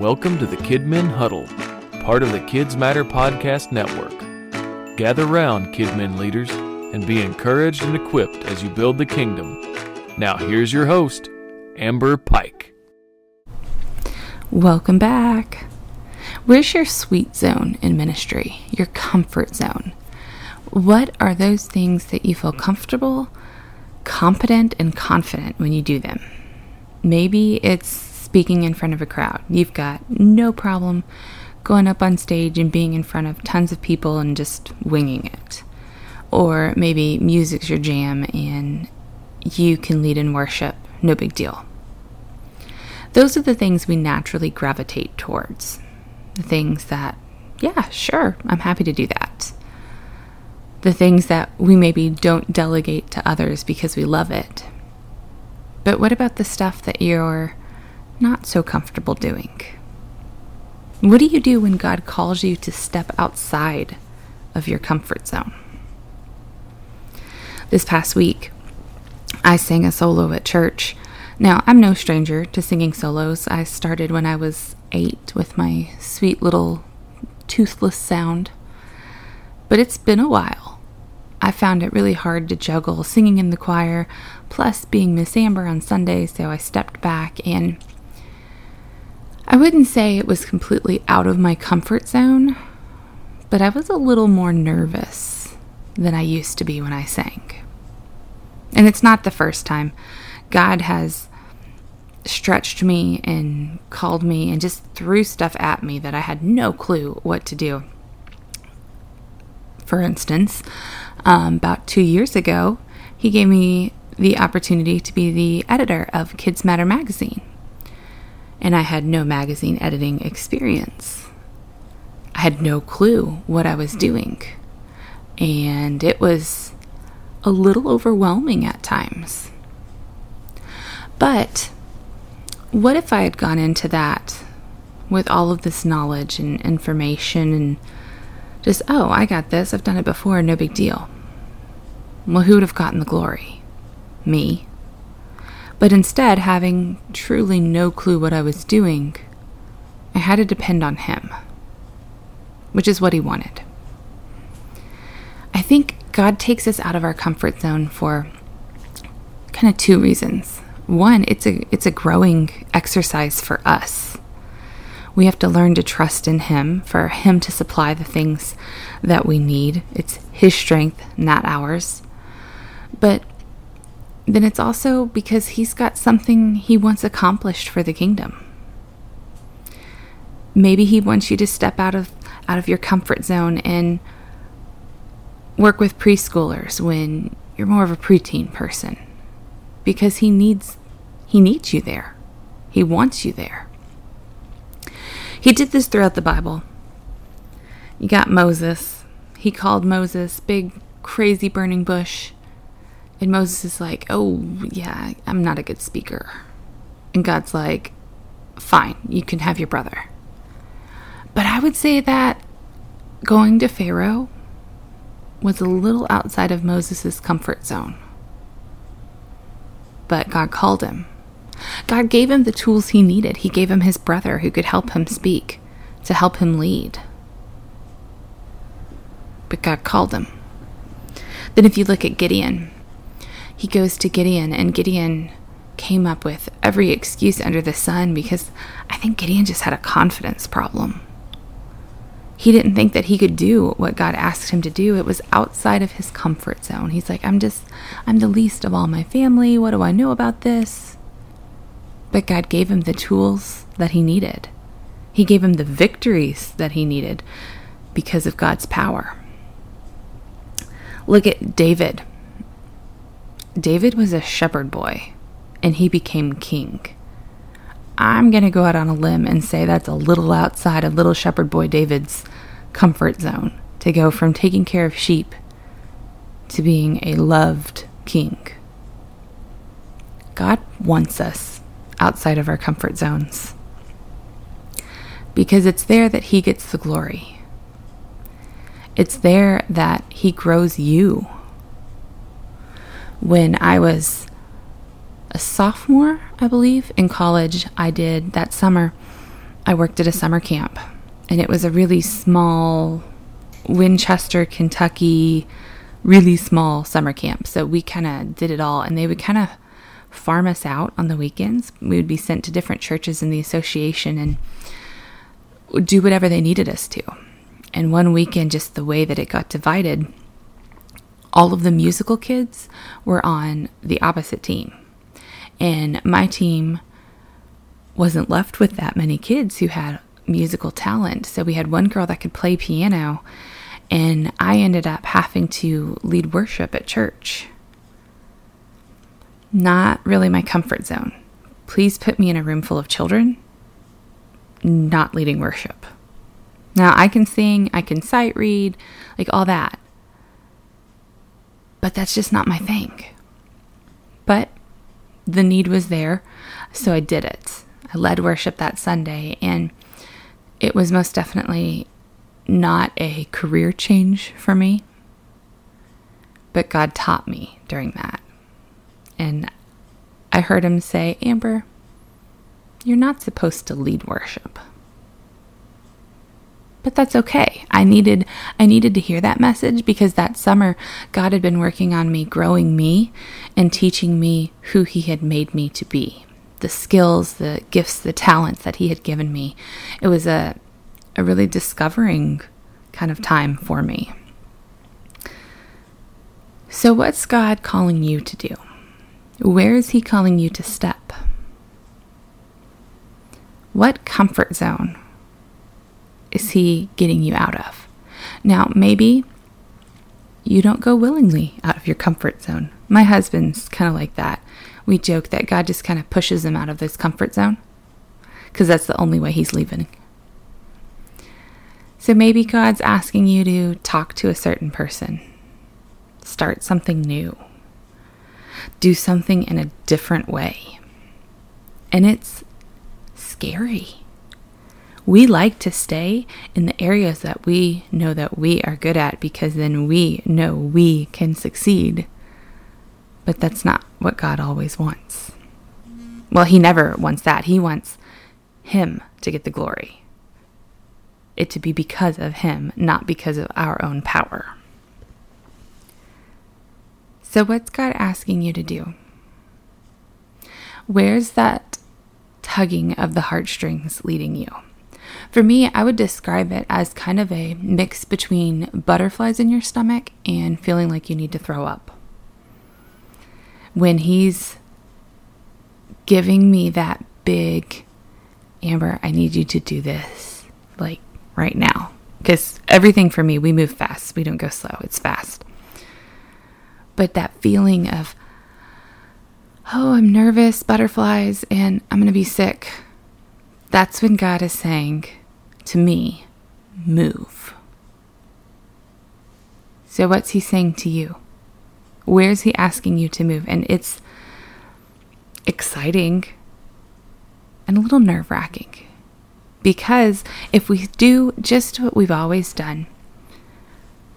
Welcome to the Kidmin Huddle, part of the Kids Matter Podcast Network. Gather round, Kidmin leaders, and be encouraged and equipped as you build the kingdom. Now, here's your host, Amber Pike. Welcome back. Where's your sweet zone in ministry, your comfort zone? What are those things that you feel comfortable, competent, and confident when you do them? Maybe it's speaking in front of a crowd. You've got no problem going up on stage and being in front of tons of people and just winging it. Or maybe music's your jam and you can lead in worship, no big deal. Those are the things we naturally gravitate towards. The things that, yeah, sure, I'm happy to do that. The things that we maybe don't delegate to others because we love it but what about the stuff that you're not so comfortable doing? What do you do when God calls you to step outside of your comfort zone? This past week, I sang a solo at church. Now, I'm no stranger to singing solos. I started when I was eight with my sweet little toothless sound. But it's been a while. I found it really hard to juggle singing in the choir, plus being Miss Amber on Sunday, so I stepped back and I wouldn't say it was completely out of my comfort zone, but I was a little more nervous than I used to be when I sang. And it's not the first time. God has stretched me and called me and just threw stuff at me that I had no clue what to do. For instance, um, about two years ago, he gave me the opportunity to be the editor of Kids Matter magazine. And I had no magazine editing experience. I had no clue what I was doing. And it was a little overwhelming at times. But what if I had gone into that with all of this knowledge and information and just, oh, I got this, I've done it before, no big deal. Well, who would have gotten the glory? Me. But instead, having truly no clue what I was doing, I had to depend on him, which is what he wanted. I think God takes us out of our comfort zone for kind of two reasons. One, it's a it's a growing exercise for us. We have to learn to trust in Him for Him to supply the things that we need. It's His strength, not ours. But then it's also because He's got something He wants accomplished for the kingdom. Maybe He wants you to step out of out of your comfort zone and work with preschoolers when you're more of a preteen person because he needs he needs you there. He wants you there. He did this throughout the Bible. You got Moses. He called Moses big, crazy burning bush. And Moses is like, Oh, yeah, I'm not a good speaker. And God's like, Fine, you can have your brother. But I would say that going to Pharaoh was a little outside of Moses' comfort zone. But God called him. God gave him the tools he needed. He gave him his brother who could help him speak, to help him lead. But God called him. Then, if you look at Gideon, he goes to Gideon, and Gideon came up with every excuse under the sun because I think Gideon just had a confidence problem. He didn't think that he could do what God asked him to do. It was outside of his comfort zone. He's like, I'm just, I'm the least of all my family. What do I know about this? But God gave him the tools that he needed. He gave him the victories that he needed because of God's power. Look at David. David was a shepherd boy and he became king. I'm going to go out on a limb and say that's a little outside of little shepherd boy David's comfort zone to go from taking care of sheep to being a loved king. God wants us outside of our comfort zones. Because it's there that He gets the glory. It's there that He grows you. When I was a sophomore, I believe, in college, I did that summer. I worked at a summer camp, and it was a really small Winchester, Kentucky, really small summer camp. So we kind of did it all, and they would kind of farm us out on the weekends. We would be sent to different churches in the association and do whatever they needed us to. And one weekend, just the way that it got divided, all of the musical kids were on the opposite team. And my team wasn't left with that many kids who had musical talent. So we had one girl that could play piano, and I ended up having to lead worship at church. Not really my comfort zone. Please put me in a room full of children, not leading worship. Now, I can sing, I can sight read, like all that. But that's just not my thing. But the need was there, so I did it. I led worship that Sunday, and it was most definitely not a career change for me, but God taught me during that. And I heard him say, Amber, you're not supposed to lead worship. But that's okay. I needed I needed to hear that message because that summer God had been working on me, growing me and teaching me who he had made me to be. The skills, the gifts, the talents that he had given me. It was a a really discovering kind of time for me. So what's God calling you to do? Where is he calling you to step? What comfort zone is he getting you out of? Now, maybe you don't go willingly out of your comfort zone. My husband's kind of like that. We joke that God just kind of pushes him out of this comfort zone because that's the only way he's leaving. So maybe God's asking you to talk to a certain person, start something new, do something in a different way. And it's scary. We like to stay in the areas that we know that we are good at because then we know we can succeed. But that's not what God always wants. Well, He never wants that. He wants Him to get the glory it to be because of Him, not because of our own power. So, what's God asking you to do? Where's that tugging of the heartstrings leading you? For me, I would describe it as kind of a mix between butterflies in your stomach and feeling like you need to throw up. When He's giving me that big, Amber, I need you to do this. Like, right now. Because everything for me, we move fast. We don't go slow, it's fast. But that feeling of, oh, I'm nervous, butterflies, and I'm going to be sick. That's when God is saying to me, move. So, what's He saying to you? Where's He asking you to move? And it's exciting and a little nerve wracking because if we do just what we've always done,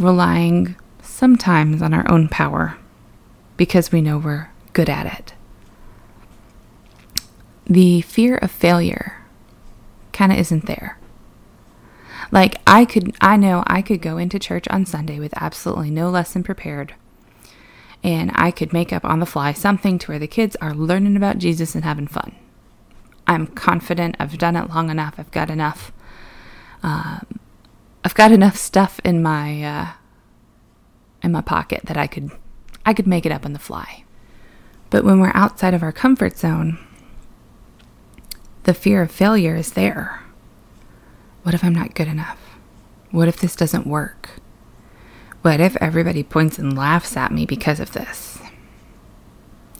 relying sometimes on our own power because we know we're good at it, the fear of failure kind of isn't there. Like I could I know I could go into church on Sunday with absolutely no lesson prepared and I could make up on the fly something to where the kids are learning about Jesus and having fun. I'm confident. I've done it long enough. I've got enough. Um, I've got enough stuff in my uh, in my pocket that I could I could make it up on the fly. But when we're outside of our comfort zone, the fear of failure is there. What if I'm not good enough? What if this doesn't work? What if everybody points and laughs at me because of this?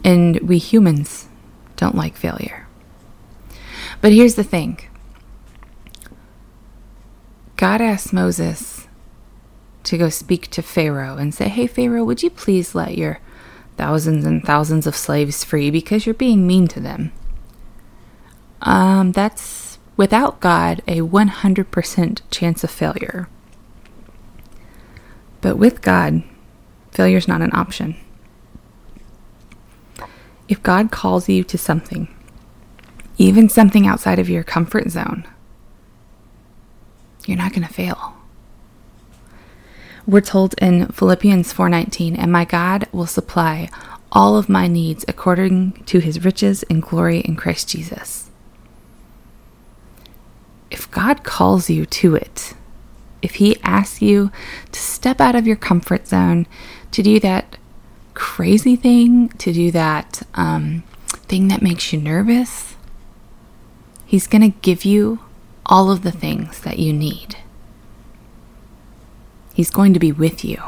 And we humans don't like failure. But here's the thing God asked Moses to go speak to Pharaoh and say, Hey, Pharaoh, would you please let your thousands and thousands of slaves free because you're being mean to them? Um, that's without God a 100% chance of failure. But with God, failure is not an option. If God calls you to something, even something outside of your comfort zone, you're not going to fail. We're told in Philippians 4:19, "And my God will supply all of my needs according to his riches and glory in Christ Jesus." If God calls you to it, if he asks you to step out of your comfort zone, to do that crazy thing, to do that um, thing that makes you nervous, he's going to give you all of the things that you need. He's going to be with you,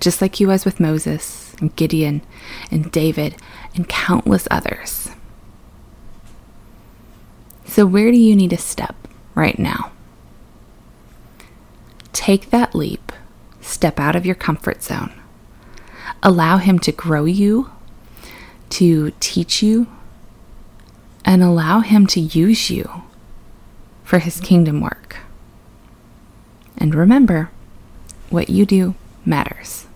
just like he was with Moses and Gideon and David and countless others. So, where do you need to step right now? Take that leap, step out of your comfort zone, allow him to grow you, to teach you, and allow him to use you for his kingdom work. And remember, what you do matters.